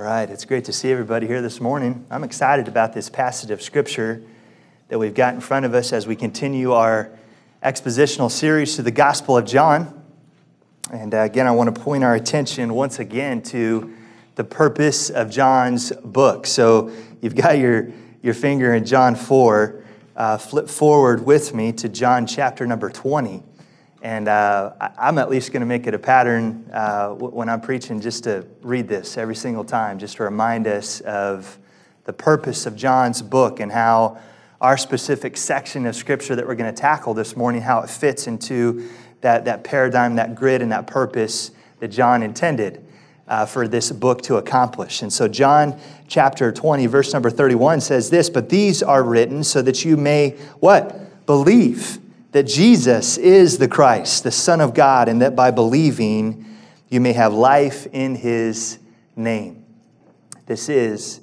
All right, it's great to see everybody here this morning. I'm excited about this passage of Scripture that we've got in front of us as we continue our expositional series to the Gospel of John. And uh, again, I want to point our attention once again to the purpose of John's book. So you've got your, your finger in John 4. Uh, flip forward with me to John chapter number 20. And uh, I'm at least going to make it a pattern uh, when I'm preaching just to read this every single time, just to remind us of the purpose of John's book and how our specific section of Scripture that we're going to tackle this morning, how it fits into that, that paradigm, that grid, and that purpose that John intended uh, for this book to accomplish. And so, John chapter 20, verse number 31 says this But these are written so that you may what? Believe that Jesus is the Christ, the Son of God, and that by believing you may have life in his name. This is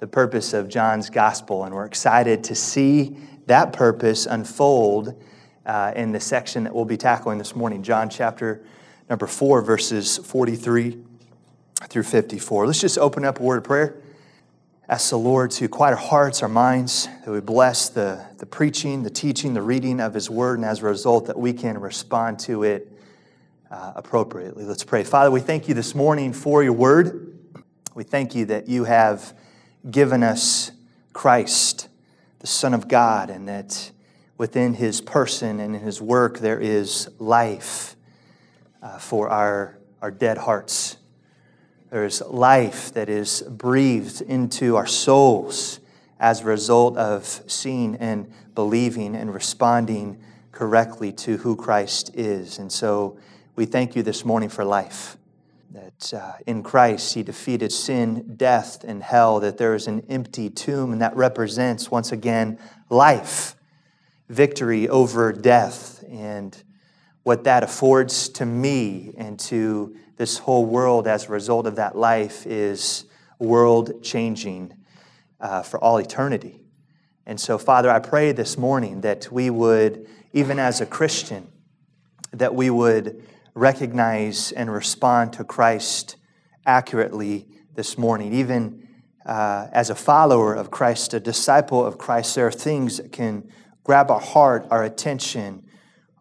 the purpose of John's gospel, and we're excited to see that purpose unfold uh, in the section that we'll be tackling this morning, John chapter number 4, verses 43 through 54. Let's just open up a word of prayer ask the Lord to quiet our hearts, our minds, that we bless the, the preaching, the teaching, the reading of His Word, and as a result, that we can respond to it uh, appropriately. Let's pray. Father, we thank you this morning for your Word. We thank you that you have given us Christ, the Son of God, and that within His person and in His work there is life uh, for our, our dead hearts. There's life that is breathed into our souls as a result of seeing and believing and responding correctly to who Christ is. And so we thank you this morning for life. That uh, in Christ he defeated sin, death, and hell, that there is an empty tomb, and that represents once again life, victory over death, and what that affords to me and to this whole world as a result of that life is world changing uh, for all eternity. And so, Father, I pray this morning that we would, even as a Christian, that we would recognize and respond to Christ accurately this morning. Even uh, as a follower of Christ, a disciple of Christ, there are things that can grab our heart, our attention,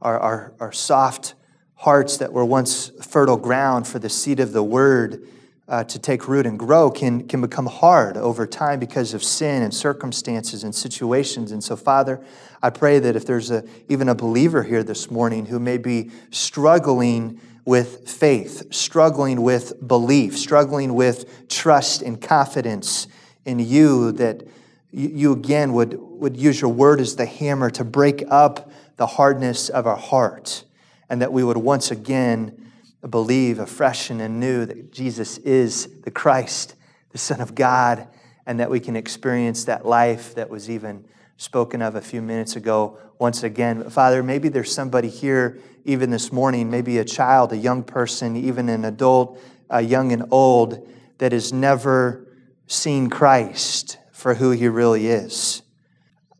our, our, our soft hearts that were once fertile ground for the seed of the word uh, to take root and grow can, can become hard over time because of sin and circumstances and situations. And so, Father, I pray that if there's a, even a believer here this morning who may be struggling with faith, struggling with belief, struggling with trust and confidence in you, that you, again would, would use your word as the hammer to break up the hardness of our heart and that we would once again believe afresh and anew that Jesus is the Christ, the Son of God, and that we can experience that life that was even spoken of a few minutes ago once again. Father, maybe there's somebody here even this morning, maybe a child, a young person, even an adult, a young and old, that has never seen Christ for who he really is.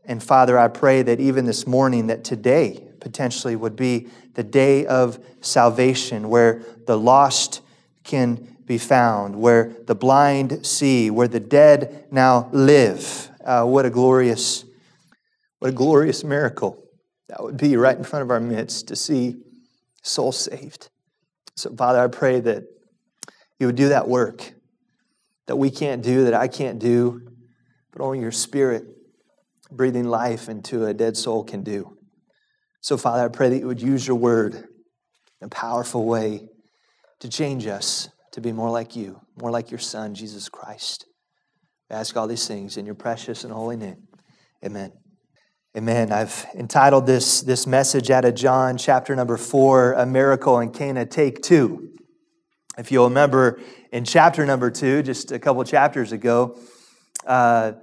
And Father, I pray that even this morning, that today potentially would be the day of salvation, where the lost can be found, where the blind see, where the dead now live. Uh, what a glorious, what a glorious miracle that would be right in front of our midst to see souls saved. So, Father, I pray that you would do that work that we can't do, that I can't do, but only your Spirit breathing life into a dead soul can do. So, Father, I pray that you would use your word in a powerful way to change us to be more like you, more like your Son, Jesus Christ. Ask all these things in your precious and holy name. Amen. Amen. I've entitled this, this message out of John chapter number four, A Miracle in Cana, Take Two. If you'll remember in chapter number two, just a couple chapters ago, uh,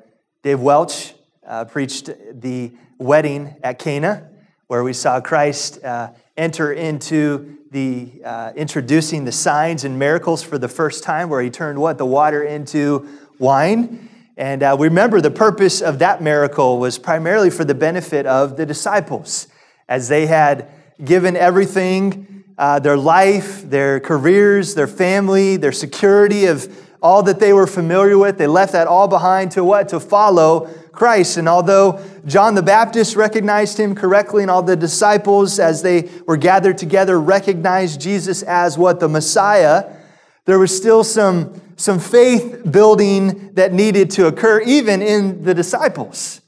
Dave Welch uh, preached the wedding at Cana where we saw Christ uh, enter into the uh, introducing the signs and miracles for the first time, where he turned what? The water into wine. And uh, remember the purpose of that miracle was primarily for the benefit of the disciples, as they had given everything uh, their life, their careers, their family, their security of, all that they were familiar with. They left that all behind to what? To follow Christ. And although John the Baptist recognized him correctly, and all the disciples, as they were gathered together, recognized Jesus as what? The Messiah, there was still some, some faith building that needed to occur, even in the disciples.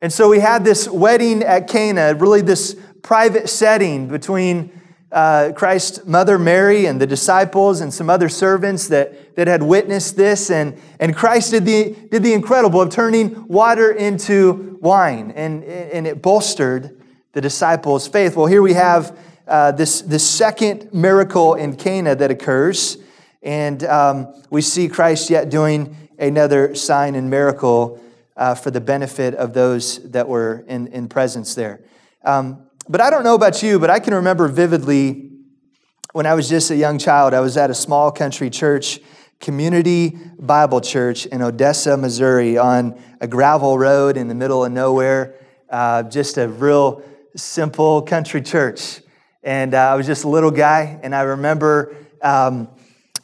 And so we had this wedding at Cana, really this private setting between uh, Christ's mother Mary and the disciples and some other servants that, that had witnessed this. And, and Christ did the, did the incredible of turning water into wine, and, and it bolstered the disciples' faith. Well, here we have uh, this, this second miracle in Cana that occurs, and um, we see Christ yet doing another sign and miracle uh, for the benefit of those that were in, in presence there. Um, but I don't know about you, but I can remember vividly when I was just a young child, I was at a small country church, Community Bible Church in Odessa, Missouri, on a gravel road in the middle of nowhere. Uh, just a real simple country church. And uh, I was just a little guy, and I remember um,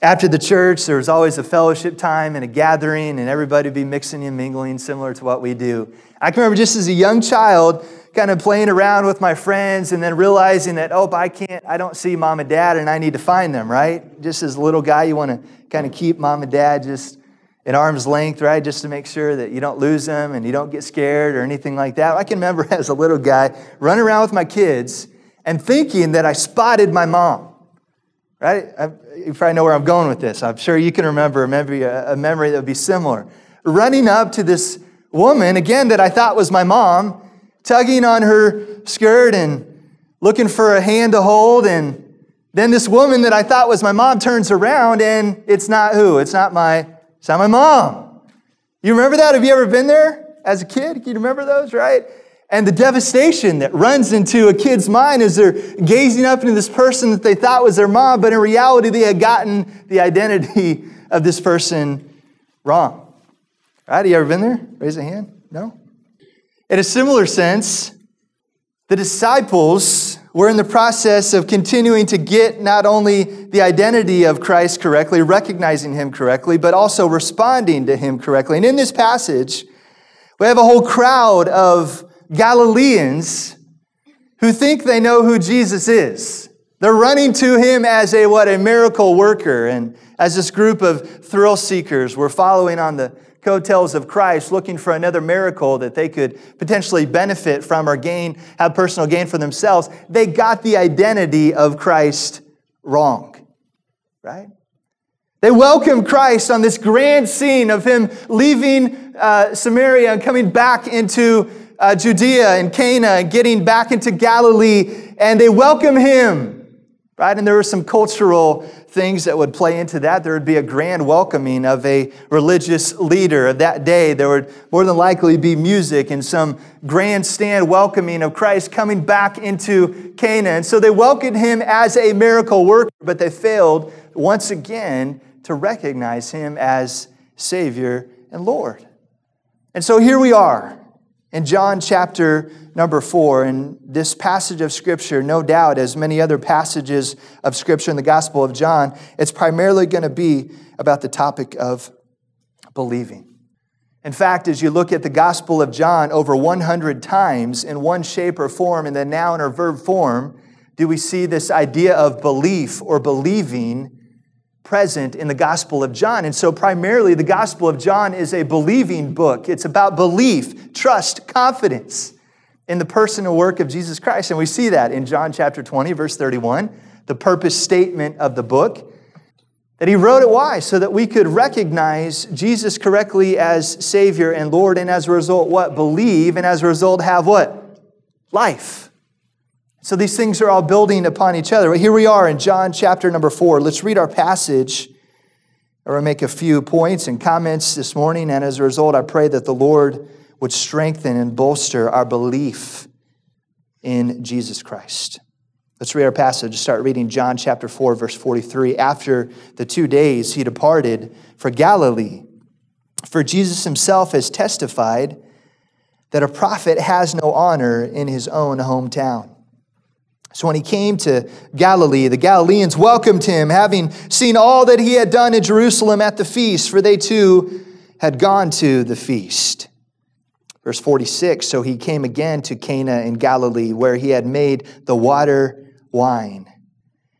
after the church, there was always a fellowship time and a gathering, and everybody would be mixing and mingling, similar to what we do. I can remember just as a young child kind of playing around with my friends and then realizing that, oh, I can't, I don't see mom and dad and I need to find them, right? Just as a little guy, you want to kind of keep mom and dad just at arm's length, right? Just to make sure that you don't lose them and you don't get scared or anything like that. I can remember as a little guy running around with my kids and thinking that I spotted my mom, right? I, you probably know where I'm going with this. I'm sure you can remember a a memory that would be similar. Running up to this woman, again, that I thought was my mom, tugging on her skirt and looking for a hand to hold. And then this woman that I thought was my mom turns around and it's not who? It's not my, it's not my mom. You remember that? Have you ever been there as a kid? Can you remember those, right? And the devastation that runs into a kid's mind as they're gazing up into this person that they thought was their mom, but in reality, they had gotten the identity of this person wrong. Right? You ever been there? Raise a hand. No? In a similar sense, the disciples were in the process of continuing to get not only the identity of Christ correctly, recognizing him correctly, but also responding to him correctly. And in this passage, we have a whole crowd of Galileans who think they know who Jesus is. They're running to him as a what a miracle worker and as this group of thrill seekers were following on the coattails of Christ, looking for another miracle that they could potentially benefit from or gain, have personal gain for themselves, they got the identity of Christ wrong. Right? They welcome Christ on this grand scene of him leaving uh, Samaria and coming back into uh, Judea and Cana and getting back into Galilee, and they welcome him. Right? And there were some cultural things that would play into that. There would be a grand welcoming of a religious leader of that day. There would more than likely be music and some grandstand welcoming of Christ coming back into Cana. And so they welcomed him as a miracle worker, but they failed once again to recognize him as Savior and Lord. And so here we are in John chapter number four, in this passage of Scripture, no doubt, as many other passages of Scripture in the Gospel of John, it's primarily going to be about the topic of believing. In fact, as you look at the Gospel of John over 100 times in one shape or form, in the noun or verb form, do we see this idea of belief or believing present in the Gospel of John. And so, primarily, the Gospel of John is a believing book. It's about belief, trust, confidence in the personal work of Jesus Christ. And we see that in John chapter 20, verse 31, the purpose statement of the book. That he wrote it why? So that we could recognize Jesus correctly as Savior and Lord, and as a result, what? Believe, and as a result, have what? Life. So these things are all building upon each other. Here we are in John chapter number four. Let's read our passage. I Or make a few points and comments this morning. And as a result, I pray that the Lord would strengthen and bolster our belief in Jesus Christ. Let's read our passage. Start reading John chapter 4, verse 43. After the two days, he departed for Galilee. For Jesus himself has testified that a prophet has no honor in his own hometown. So when he came to Galilee, the Galileans welcomed him, having seen all that he had done in Jerusalem at the feast, for they too had gone to the feast. Verse 46 So he came again to Cana in Galilee, where he had made the water wine.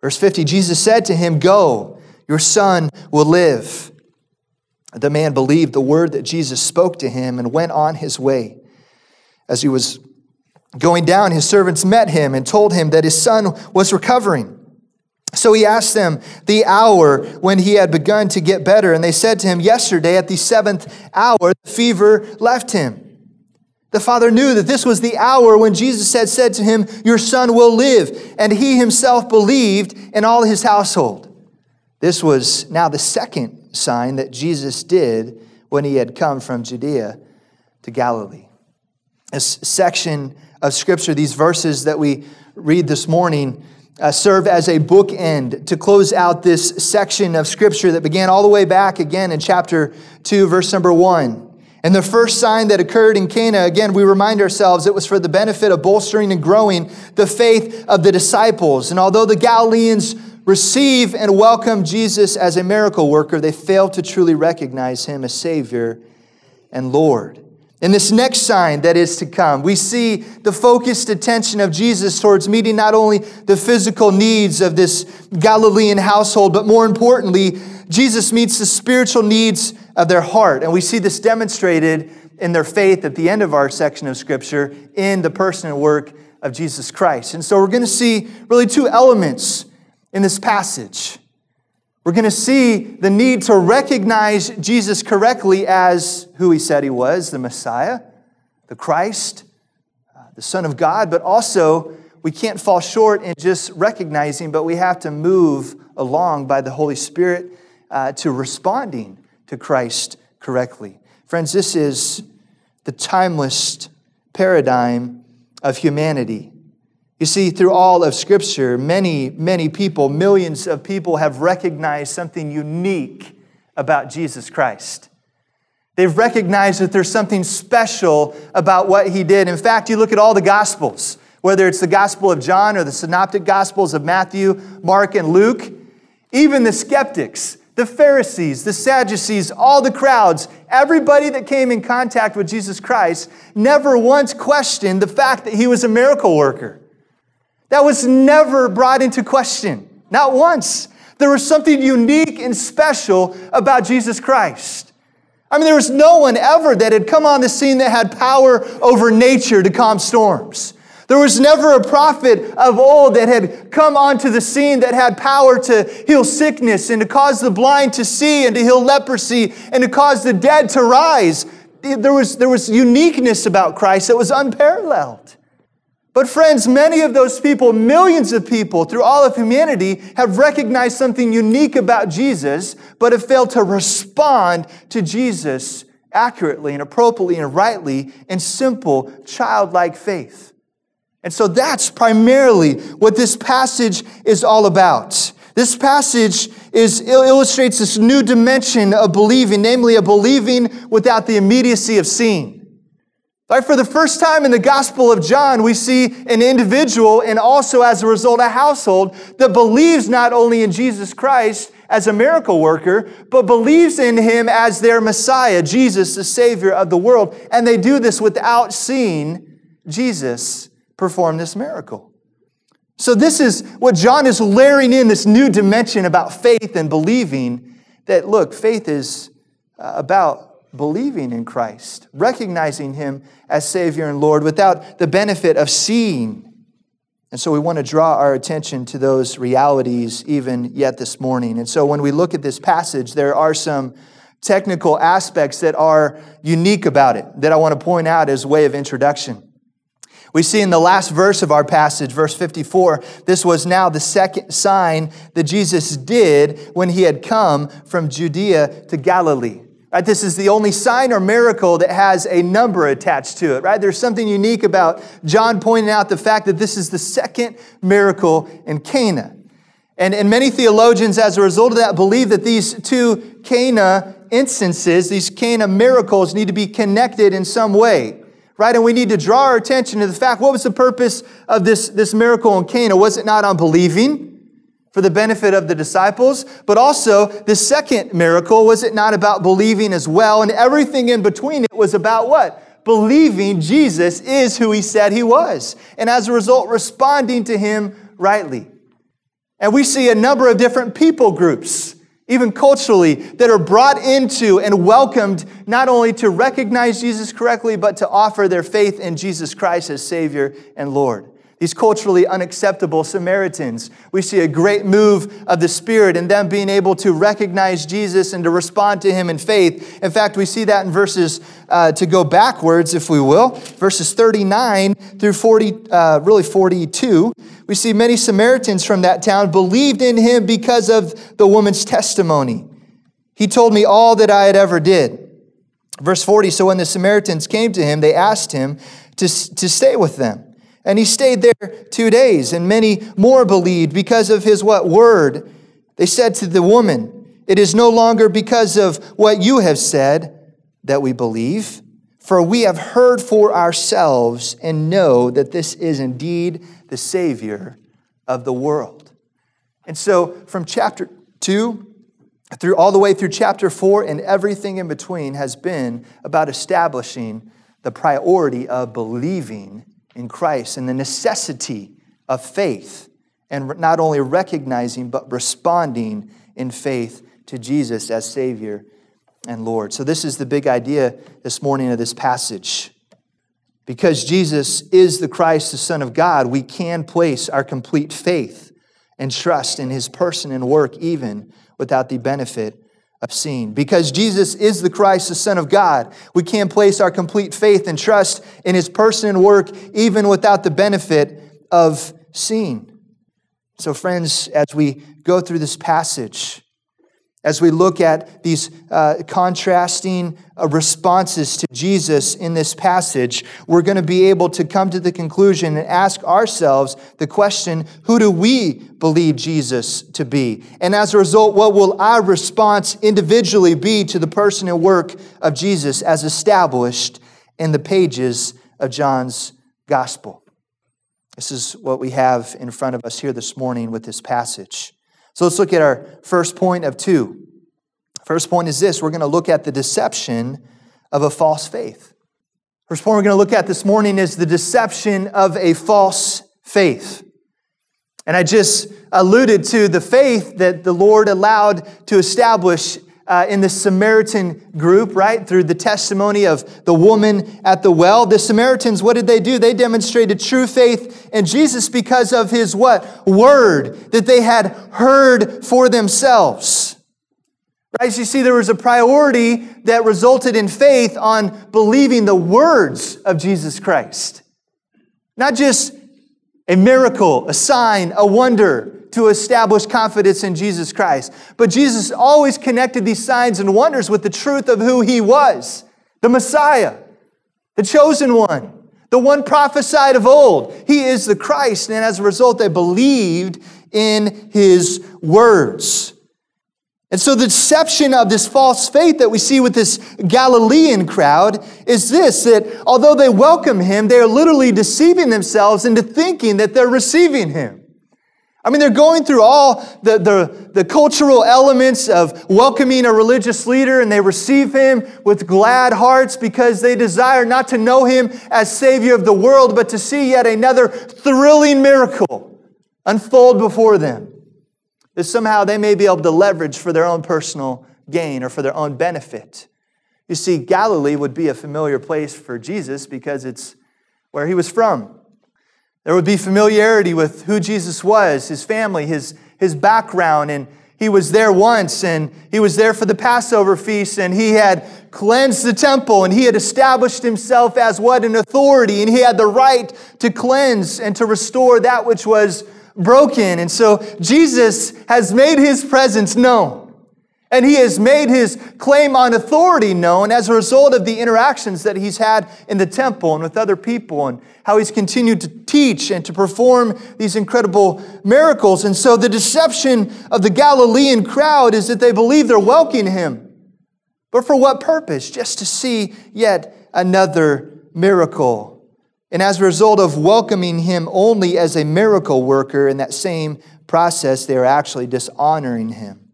Verse 50 Jesus said to him, Go, your son will live. The man believed the word that Jesus spoke to him and went on his way. As he was going down, his servants met him and told him that his son was recovering. So he asked them the hour when he had begun to get better, and they said to him, Yesterday at the seventh hour, the fever left him. The father knew that this was the hour when Jesus had said to him, Your son will live. And he himself believed in all his household. This was now the second sign that Jesus did when he had come from Judea to Galilee. This section of scripture, these verses that we read this morning, uh, serve as a bookend to close out this section of scripture that began all the way back again in chapter 2, verse number 1. And the first sign that occurred in Cana, again, we remind ourselves it was for the benefit of bolstering and growing the faith of the disciples. And although the Galileans receive and welcome Jesus as a miracle worker, they fail to truly recognize him as Savior and Lord. In this next sign that is to come, we see the focused attention of Jesus towards meeting not only the physical needs of this Galilean household, but more importantly, Jesus meets the spiritual needs of their heart. And we see this demonstrated in their faith at the end of our section of Scripture in the person and work of Jesus Christ. And so we're going to see really two elements in this passage. We're going to see the need to recognize Jesus correctly as who he said he was the Messiah, the Christ, uh, the Son of God, but also we can't fall short in just recognizing, but we have to move along by the Holy Spirit uh, to responding to Christ correctly. Friends, this is the timeless paradigm of humanity. You see, through all of Scripture, many, many people, millions of people have recognized something unique about Jesus Christ. They've recognized that there's something special about what he did. In fact, you look at all the Gospels, whether it's the Gospel of John or the Synoptic Gospels of Matthew, Mark, and Luke, even the skeptics the Pharisees, the Sadducees, all the crowds, everybody that came in contact with Jesus Christ never once questioned the fact that he was a miracle worker. That was never brought into question, not once. There was something unique and special about Jesus Christ. I mean, there was no one ever that had come on the scene that had power over nature to calm storms. There was never a prophet of old that had come onto the scene that had power to heal sickness and to cause the blind to see and to heal leprosy and to cause the dead to rise. There was, there was uniqueness about Christ that was unparalleled. But, friends, many of those people, millions of people through all of humanity, have recognized something unique about Jesus, but have failed to respond to Jesus accurately and appropriately and rightly in simple, childlike faith. And so that's primarily what this passage is all about. This passage is, illustrates this new dimension of believing, namely a believing without the immediacy of seeing. Right, for the first time in the Gospel of John, we see an individual and also as a result a household that believes not only in Jesus Christ as a miracle worker, but believes in him as their Messiah, Jesus, the Savior of the world. And they do this without seeing Jesus perform this miracle. So, this is what John is layering in this new dimension about faith and believing that, look, faith is uh, about believing in Christ, recognizing Him as Savior and Lord without the benefit of seeing. And so we want to draw our attention to those realities even yet this morning. And so when we look at this passage, there are some technical aspects that are unique about it that I want to point out as way of introduction. We see in the last verse of our passage, verse 54, this was now the second sign that Jesus did when he had come from Judea to Galilee. Right? This is the only sign or miracle that has a number attached to it, right? There's something unique about John pointing out the fact that this is the second miracle in Cana. And, and many theologians, as a result of that, believe that these two Cana instances, these Cana miracles, need to be connected in some way right? And we need to draw our attention to the fact what was the purpose of this, this miracle in Cana? Was it not on believing for the benefit of the disciples? But also, the second miracle, was it not about believing as well? And everything in between it was about what? Believing Jesus is who he said he was. And as a result, responding to him rightly. And we see a number of different people groups even culturally, that are brought into and welcomed not only to recognize Jesus correctly, but to offer their faith in Jesus Christ as Savior and Lord these culturally unacceptable Samaritans. We see a great move of the Spirit in them being able to recognize Jesus and to respond to Him in faith. In fact, we see that in verses, uh, to go backwards, if we will, verses 39 through 40, uh, really 42. We see many Samaritans from that town believed in Him because of the woman's testimony. He told me all that I had ever did. Verse 40 So when the Samaritans came to him, they asked him to, to stay with them. And he stayed there two days, and many more believed because of his what word. They said to the woman, It is no longer because of what you have said that we believe, for we have heard for ourselves and know that this is indeed the Savior of the world. And so from chapter 2 through all the way through chapter 4 and everything in between has been about establishing the priority of believing in Christ and the necessity of faith and not only recognizing but responding in faith to Jesus as Savior and Lord. So, this is the big idea this morning of this passage. Because Jesus is the Christ, the Son of God, we can place our complete faith and trust in his person and work, even without the benefit of seeing. Because Jesus is the Christ, the Son of God, we can't place our complete faith and trust in his person and work even without the benefit of seeing. So, friends, as we go through this passage, as we look at these uh, contrasting uh, responses to Jesus in this passage, we're going to be able to come to the conclusion and ask ourselves the question who do we believe Jesus to be? And as a result, what will our response individually be to the person and work of Jesus as established in the pages of John's gospel? This is what we have in front of us here this morning with this passage. So let's look at our first point of two. First point is this we're going to look at the deception of a false faith. First point we're going to look at this morning is the deception of a false faith. And I just alluded to the faith that the Lord allowed to establish uh, in the Samaritan group, right? Through the testimony of the woman at the well. The Samaritans, what did they do? They demonstrated true faith in Jesus because of his what? Word that they had heard for themselves. Right? So you see, there was a priority that resulted in faith on believing the words of Jesus Christ. Not just a miracle, a sign, a wonder, to establish confidence in Jesus Christ. But Jesus always connected these signs and wonders with the truth of who he was the Messiah, the chosen one, the one prophesied of old. He is the Christ. And as a result, they believed in his words. And so, the deception of this false faith that we see with this Galilean crowd is this that although they welcome him, they are literally deceiving themselves into thinking that they're receiving him. I mean, they're going through all the, the, the, cultural elements of welcoming a religious leader, and they receive him with glad hearts because they desire not to know him as Savior of the world, but to see yet another thrilling miracle unfold before them. That somehow they may be able to leverage for their own personal gain or for their own benefit. You see, Galilee would be a familiar place for Jesus because it's where he was from. There would be familiarity with who Jesus was, his family, his, his background, and He was there once and he was there for the Passover feast and he had cleansed the temple and he had established himself as what? An authority and he had the right to cleanse and to restore that which was broken. And so Jesus has made his presence known. And he has made his claim on authority known as a result of the interactions that he's had in the temple and with other people, and how he's continued to teach and to perform these incredible miracles. And so the deception of the Galilean crowd is that they believe they're welcoming him. But for what purpose? Just to see yet another miracle. And as a result of welcoming him only as a miracle worker in that same process, they are actually dishonoring him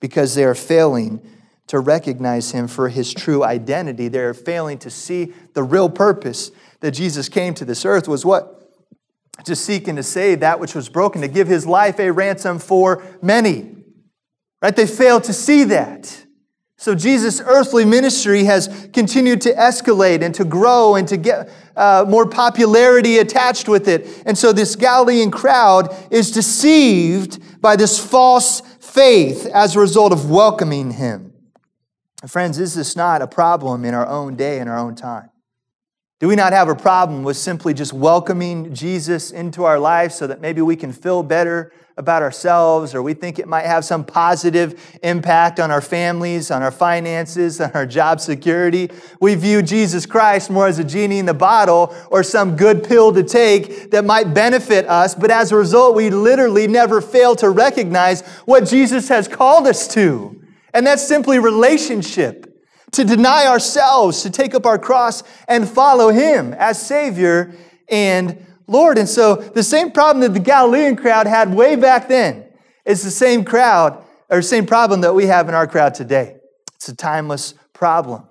because they are failing to recognize him for his true identity. They are failing to see the real purpose that Jesus came to this earth was what? To seek and to save that which was broken, to give his life a ransom for many. Right? They fail to see that. So Jesus' earthly ministry has continued to escalate and to grow and to get uh, more popularity attached with it. And so this Galilean crowd is deceived by this false faith as a result of welcoming him. Friends, is this not a problem in our own day, in our own time? Do we not have a problem with simply just welcoming Jesus into our life so that maybe we can feel better about ourselves or we think it might have some positive impact on our families, on our finances, on our job security. We view Jesus Christ more as a genie in the bottle or some good pill to take that might benefit us, but as a result, we literally never fail to recognize what Jesus has called us to. And that's simply relationship. To deny ourselves, to take up our cross and follow Him as Savior and Lord. And so the same problem that the Galilean crowd had way back then is the same crowd or same problem that we have in our crowd today. It's a timeless problem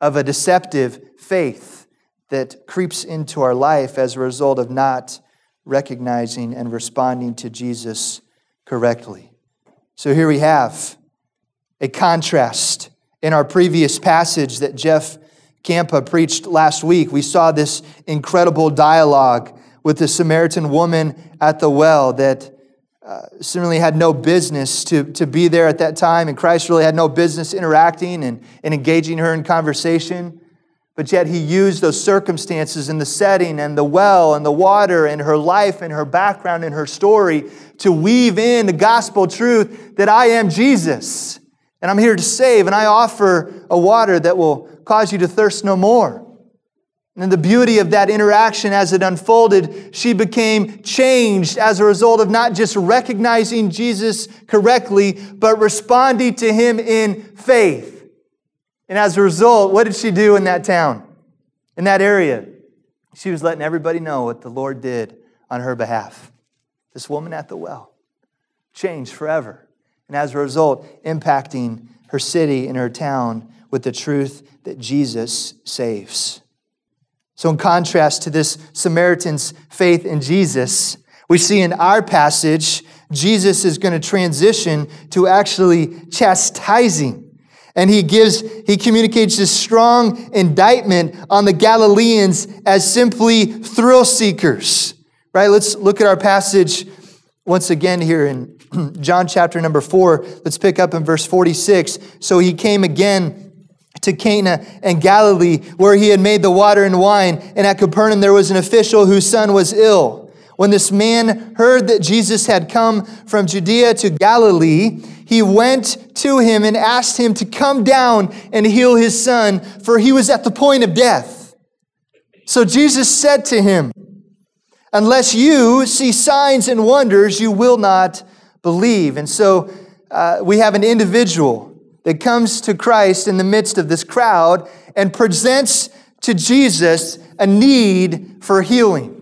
of a deceptive faith that creeps into our life as a result of not recognizing and responding to Jesus correctly. So here we have a contrast. In our previous passage that Jeff Campa preached last week, we saw this incredible dialogue with the Samaritan woman at the well that uh, seemingly had no business to, to be there at that time, and Christ really had no business interacting and, and engaging her in conversation. But yet he used those circumstances and the setting and the well and the water and her life and her background and her story to weave in the gospel truth that I am Jesus and I'm here to save, and I offer a water that will cause you to thirst no more. And the beauty of that interaction as it unfolded, she became changed as a result of not just recognizing Jesus correctly, but responding to him in faith. And as a result, what did she do in that town, in that area? She was letting everybody know what the Lord did on her behalf. This woman at the well changed forever. And as a result, impacting her city and her town with the truth that Jesus saves. So, in contrast to this Samaritan's faith in Jesus, we see in our passage, Jesus is going to transition to actually chastising. And he gives, he communicates this strong indictment on the Galileans as simply thrill seekers. Right? Let's look at our passage once again here in John chapter number four. Let's pick up in verse 46. So he came again to Cana and Galilee, where he had made the water and wine. And at Capernaum, there was an official whose son was ill. When this man heard that Jesus had come from Judea to Galilee, he went to him and asked him to come down and heal his son, for he was at the point of death. So Jesus said to him, Unless you see signs and wonders, you will not believe. And so uh, we have an individual that comes to Christ in the midst of this crowd and presents to Jesus a need for healing.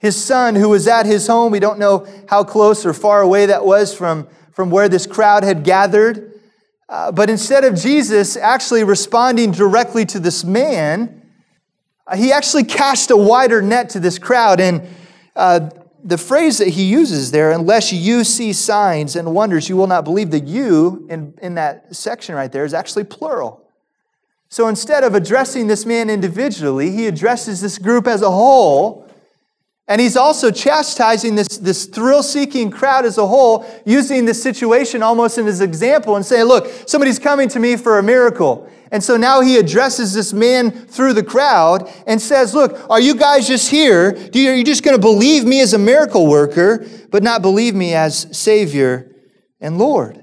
His son, who was at his home, we don't know how close or far away that was from, from where this crowd had gathered. Uh, but instead of Jesus actually responding directly to this man, he actually cast a wider net to this crowd. And uh, the phrase that he uses there, unless you see signs and wonders, you will not believe. The you in, in that section right there is actually plural. So instead of addressing this man individually, he addresses this group as a whole And he's also chastising this, this thrill seeking crowd as a whole, using this situation almost in his example and saying, Look, somebody's coming to me for a miracle. And so now he addresses this man through the crowd and says, Look, are you guys just here? Do you, are you just going to believe me as a miracle worker, but not believe me as Savior and Lord?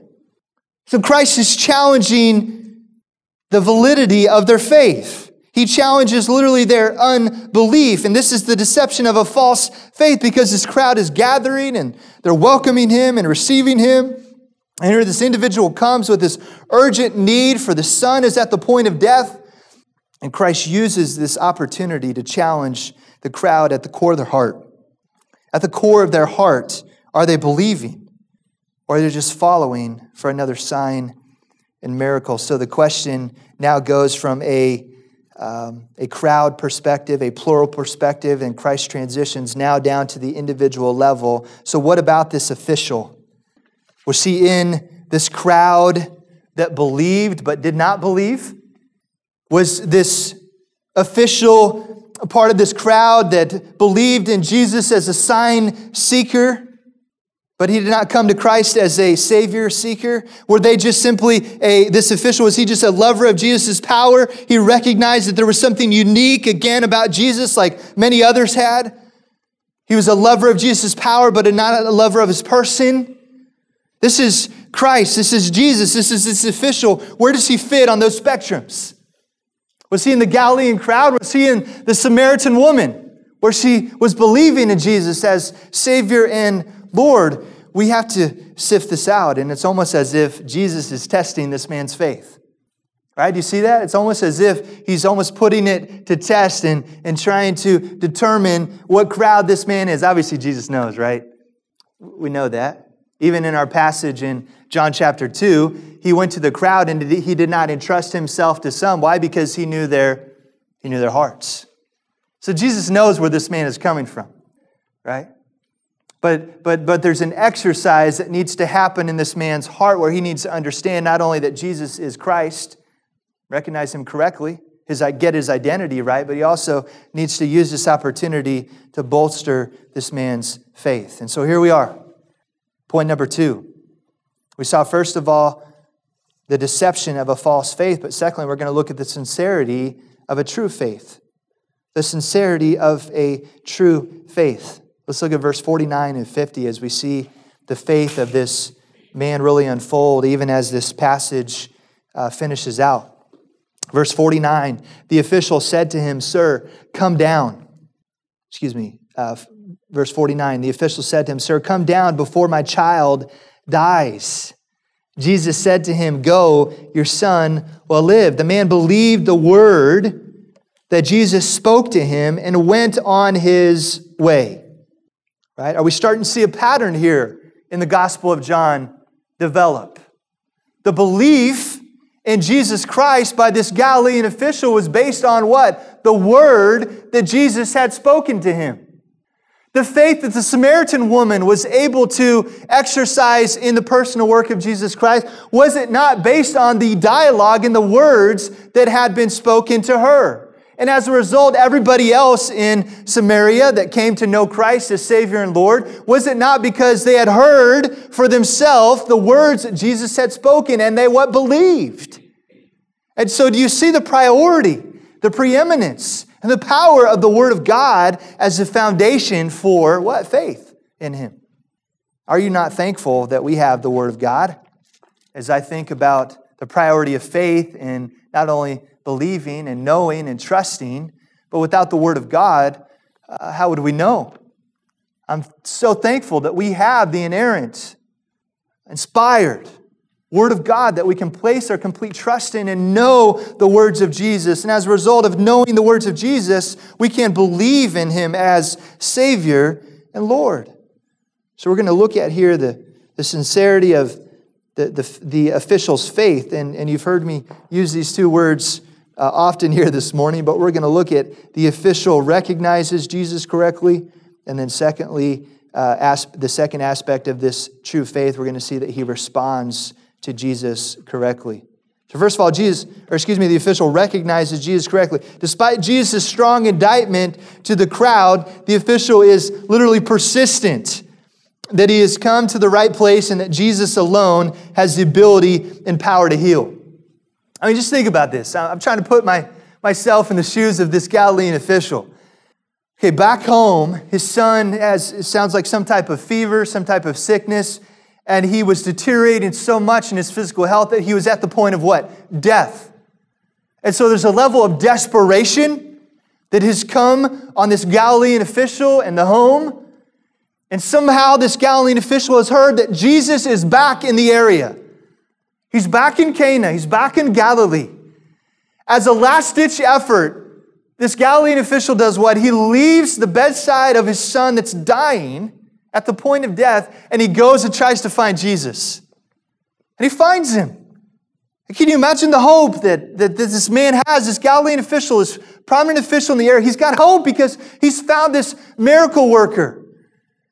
So Christ is challenging the validity of their faith. He challenges literally their unbelief. And this is the deception of a false faith because this crowd is gathering and they're welcoming him and receiving him. And here this individual comes with this urgent need for the son is at the point of death. And Christ uses this opportunity to challenge the crowd at the core of their heart. At the core of their heart, are they believing or are they just following for another sign and miracle? So the question now goes from a um, a crowd perspective, a plural perspective, and Christ transitions now down to the individual level. So, what about this official? Was he in this crowd that believed but did not believe? Was this official a part of this crowd that believed in Jesus as a sign seeker? But he did not come to Christ as a savior seeker. Were they just simply a, this official, was he just a lover of Jesus' power? He recognized that there was something unique again about Jesus, like many others had. He was a lover of Jesus' power, but not a lover of his person. This is Christ. This is Jesus. This is this official. Where does he fit on those spectrums? Was he in the Galilean crowd? Was he in the Samaritan woman, where she was believing in Jesus as Savior and Lord? We have to sift this out, and it's almost as if Jesus is testing this man's faith. Right? Do you see that? It's almost as if he's almost putting it to test and, and trying to determine what crowd this man is. Obviously, Jesus knows, right? We know that. Even in our passage in John chapter 2, he went to the crowd and he did not entrust himself to some. Why? Because he knew their, he knew their hearts. So Jesus knows where this man is coming from, right? But, but, but there's an exercise that needs to happen in this man's heart where he needs to understand not only that Jesus is Christ, recognize him correctly, his, get his identity right, but he also needs to use this opportunity to bolster this man's faith. And so here we are. Point number two. We saw, first of all, the deception of a false faith, but secondly, we're going to look at the sincerity of a true faith. The sincerity of a true faith. Let's look at verse 49 and 50 as we see the faith of this man really unfold, even as this passage uh, finishes out. Verse 49 the official said to him, Sir, come down. Excuse me. Uh, verse 49 the official said to him, Sir, come down before my child dies. Jesus said to him, Go, your son will live. The man believed the word that Jesus spoke to him and went on his way. Right? Are we starting to see a pattern here in the Gospel of John develop? The belief in Jesus Christ by this Galilean official was based on what? The word that Jesus had spoken to him. The faith that the Samaritan woman was able to exercise in the personal work of Jesus Christ, was it not based on the dialogue and the words that had been spoken to her? And as a result, everybody else in Samaria that came to know Christ as Savior and Lord, was it not because they had heard for themselves the words that Jesus had spoken and they what believed? And so do you see the priority, the preeminence, and the power of the Word of God as the foundation for what? Faith in Him. Are you not thankful that we have the Word of God? As I think about the priority of faith in not only believing and knowing and trusting, but without the Word of God, uh, how would we know? I'm so thankful that we have the inerrant, inspired Word of God that we can place our complete trust in and know the words of Jesus. And as a result of knowing the words of Jesus, we can believe in Him as Savior and Lord. So we're going to look at here the, the sincerity of the, the, the official's faith. And, and you've heard me use these two words uh, often here this morning, but we're going to look at the official recognizes Jesus correctly, and then secondly, uh, the second aspect of this true faith, we're going to see that he responds to Jesus correctly. So, first of all, Jesus, or excuse me, the official recognizes Jesus correctly. Despite Jesus' strong indictment to the crowd, the official is literally persistent that he has come to the right place and that Jesus alone has the ability and power to heal. I mean, just think about this. I'm trying to put my, myself in the shoes of this Galilean official. Okay, back home, his son has, sounds like some type of fever, some type of sickness, and he was deteriorating so much in his physical health that he was at the point of what? Death. And so there's a level of desperation that has come on this Galilean official and the home. And somehow this Galilean official has heard that Jesus is back in the area. He's back in Cana, he's back in Galilee. As a last ditch effort, this Galilean official does what? He leaves the bedside of his son that's dying at the point of death and he goes and tries to find Jesus. And he finds him. Can you imagine the hope that, that this man has, this Galilean official, this prominent official in the area? He's got hope because he's found this miracle worker.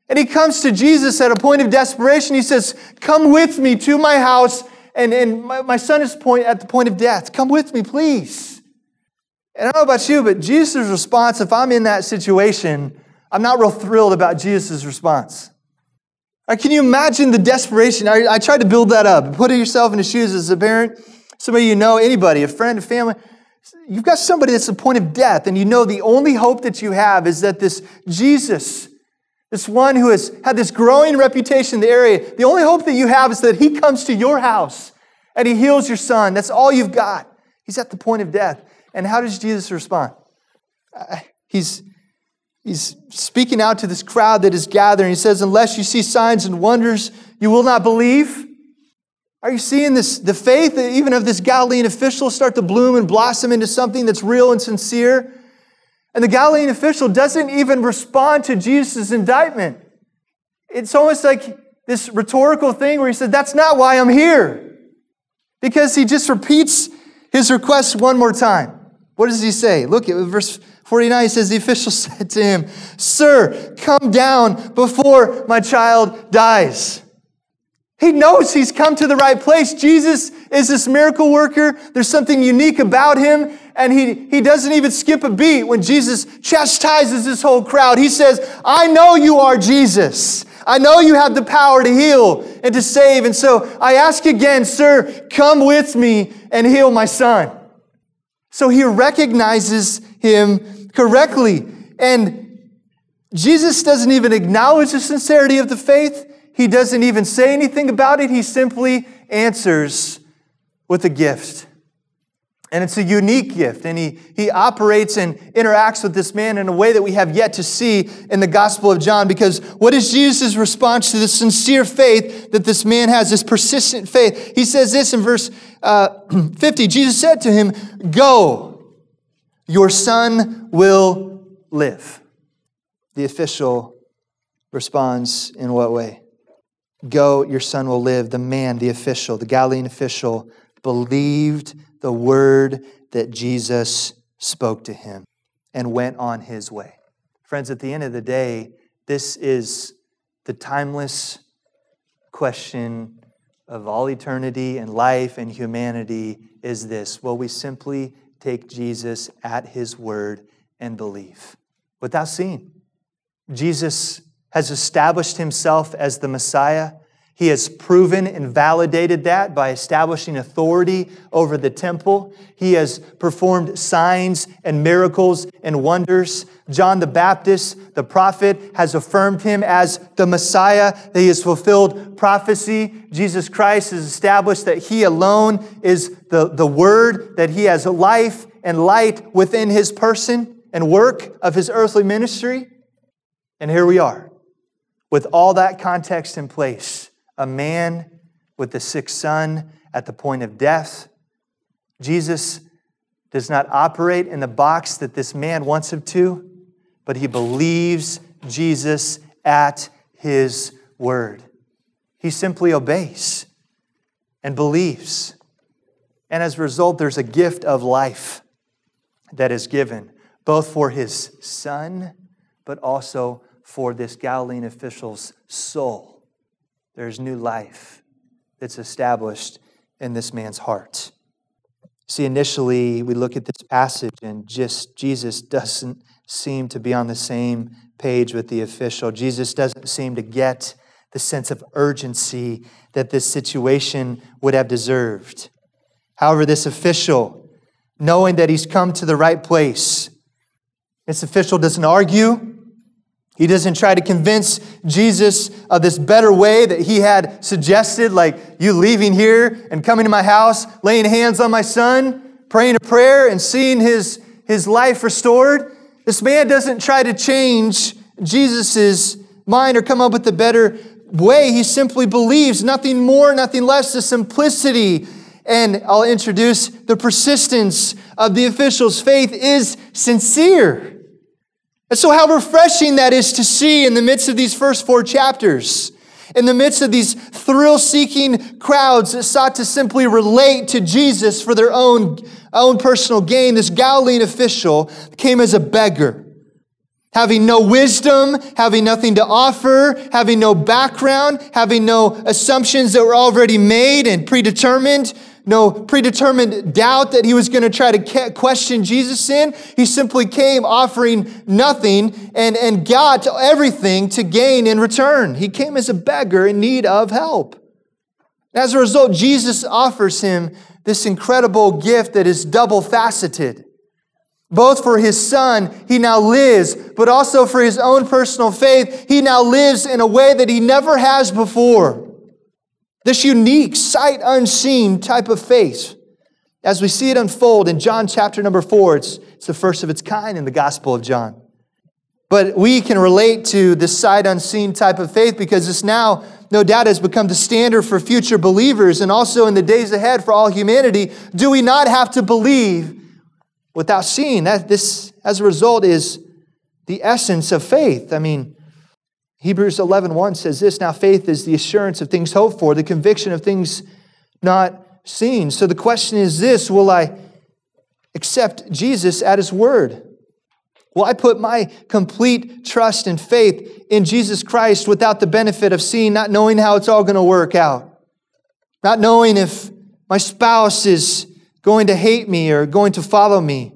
And he comes to Jesus at a point of desperation. He says, Come with me to my house. And, and my, my son is point, at the point of death. Come with me, please. And I don't know about you, but Jesus' response, if I'm in that situation, I'm not real thrilled about Jesus' response. Right, can you imagine the desperation? I, I tried to build that up. Put yourself in the shoes as a parent, somebody you know, anybody, a friend, a family. You've got somebody that's at the point of death, and you know the only hope that you have is that this Jesus this one who has had this growing reputation in the area, the only hope that you have is that he comes to your house and he heals your son. That's all you've got. He's at the point of death. And how does Jesus respond? Uh, he's, he's speaking out to this crowd that is gathering. He says, Unless you see signs and wonders, you will not believe. Are you seeing this, the faith even of this Galilean official start to bloom and blossom into something that's real and sincere? And the Galilean official doesn't even respond to Jesus' indictment. It's almost like this rhetorical thing where he said, That's not why I'm here. Because he just repeats his request one more time. What does he say? Look at verse 49. He says, The official said to him, Sir, come down before my child dies. He knows he's come to the right place. Jesus is this miracle worker. There's something unique about him. And he, he doesn't even skip a beat when Jesus chastises this whole crowd. He says, I know you are Jesus. I know you have the power to heal and to save. And so I ask again, sir, come with me and heal my son. So he recognizes him correctly. And Jesus doesn't even acknowledge the sincerity of the faith. He doesn't even say anything about it. He simply answers with a gift. And it's a unique gift. And he, he operates and interacts with this man in a way that we have yet to see in the Gospel of John. Because what is Jesus' response to the sincere faith that this man has, this persistent faith? He says this in verse uh, 50 Jesus said to him, Go, your son will live. The official responds in what way? Go, your son will live. The man, the official, the Galilean official, believed the word that Jesus spoke to him and went on his way. Friends, at the end of the day, this is the timeless question of all eternity and life and humanity is this Will we simply take Jesus at his word and believe without seeing? Jesus has established himself as the Messiah. He has proven and validated that by establishing authority over the temple. He has performed signs and miracles and wonders. John the Baptist, the prophet, has affirmed him as the Messiah, that he has fulfilled prophecy. Jesus Christ has established that he alone is the, the Word, that he has life and light within his person and work of his earthly ministry. And here we are with all that context in place, a man with a sick son at the point of death, Jesus does not operate in the box that this man wants him to, but he believes Jesus at his word. He simply obeys and believes. And as a result, there's a gift of life that is given, both for his son, but also for this Galilean official's soul. There's new life that's established in this man's heart. See, initially, we look at this passage and just Jesus doesn't seem to be on the same page with the official. Jesus doesn't seem to get the sense of urgency that this situation would have deserved. However, this official, knowing that he's come to the right place, this official doesn't argue. He doesn't try to convince Jesus of this better way that he had suggested, like you leaving here and coming to my house, laying hands on my son, praying a prayer, and seeing his, his life restored. This man doesn't try to change Jesus' mind or come up with a better way. He simply believes nothing more, nothing less. The simplicity and I'll introduce the persistence of the official's faith is sincere. And so, how refreshing that is to see in the midst of these first four chapters, in the midst of these thrill seeking crowds that sought to simply relate to Jesus for their own, own personal gain. This Galilean official came as a beggar, having no wisdom, having nothing to offer, having no background, having no assumptions that were already made and predetermined no predetermined doubt that he was going to try to question Jesus in. He simply came offering nothing and, and got everything to gain in return. He came as a beggar in need of help. As a result, Jesus offers him this incredible gift that is double faceted. Both for his son, he now lives, but also for his own personal faith, he now lives in a way that he never has before. This unique, sight unseen type of faith. As we see it unfold in John chapter number four, it's, it's the first of its kind in the Gospel of John. But we can relate to this sight unseen type of faith because this now, no doubt, has become the standard for future believers and also in the days ahead for all humanity. Do we not have to believe without seeing? That this, as a result, is the essence of faith. I mean, Hebrews 11 1 says this Now faith is the assurance of things hoped for, the conviction of things not seen. So the question is this Will I accept Jesus at his word? Will I put my complete trust and faith in Jesus Christ without the benefit of seeing, not knowing how it's all going to work out? Not knowing if my spouse is going to hate me or going to follow me?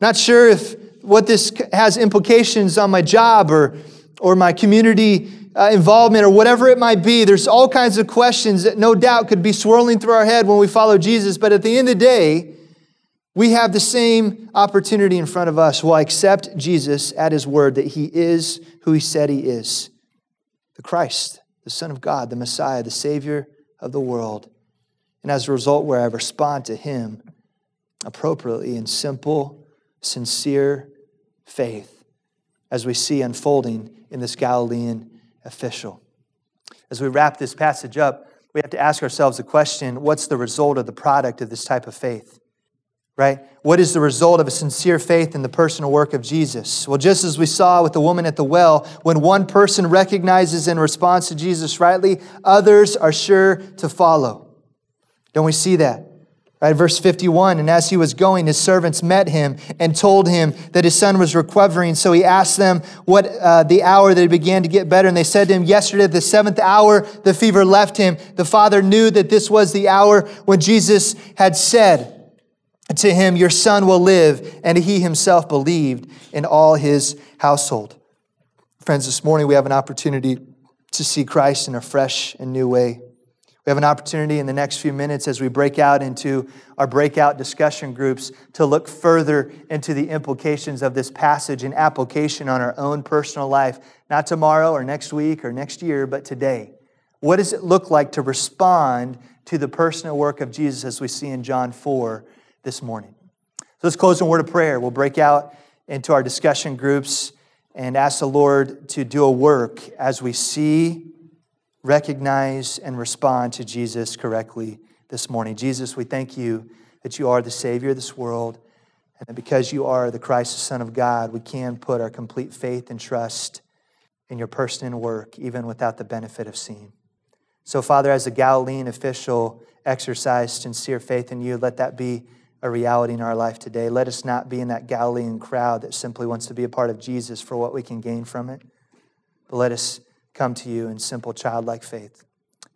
Not sure if what this has implications on my job or or my community uh, involvement or whatever it might be. There's all kinds of questions that no doubt could be swirling through our head when we follow Jesus. But at the end of the day, we have the same opportunity in front of us. We'll accept Jesus at his word that he is who he said he is? The Christ, the Son of God, the Messiah, the Savior of the world. And as a result, where I respond to him appropriately in simple, sincere faith, as we see unfolding in this Galilean official. As we wrap this passage up, we have to ask ourselves the question what's the result of the product of this type of faith? Right? What is the result of a sincere faith in the personal work of Jesus? Well, just as we saw with the woman at the well, when one person recognizes and responds to Jesus rightly, others are sure to follow. Don't we see that? Right, verse 51 And as he was going, his servants met him and told him that his son was recovering. So he asked them what uh, the hour that he began to get better. And they said to him, Yesterday, at the seventh hour, the fever left him. The father knew that this was the hour when Jesus had said to him, Your son will live. And he himself believed in all his household. Friends, this morning we have an opportunity to see Christ in a fresh and new way. We have an opportunity in the next few minutes as we break out into our breakout discussion groups to look further into the implications of this passage and application on our own personal life, not tomorrow or next week or next year, but today. What does it look like to respond to the personal work of Jesus as we see in John 4 this morning? So let's close in a word of prayer. We'll break out into our discussion groups and ask the Lord to do a work as we see recognize and respond to Jesus correctly this morning. Jesus, we thank you that you are the Savior of this world, and that because you are the Christ, the Son of God, we can put our complete faith and trust in your person and work, even without the benefit of seeing. So, Father, as a Galilean official exercised sincere faith in you, let that be a reality in our life today. Let us not be in that Galilean crowd that simply wants to be a part of Jesus for what we can gain from it, but let us come to you in simple childlike faith.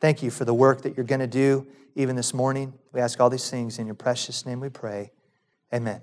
Thank you for the work that you're going to do even this morning. We ask all these things in your precious name we pray. Amen.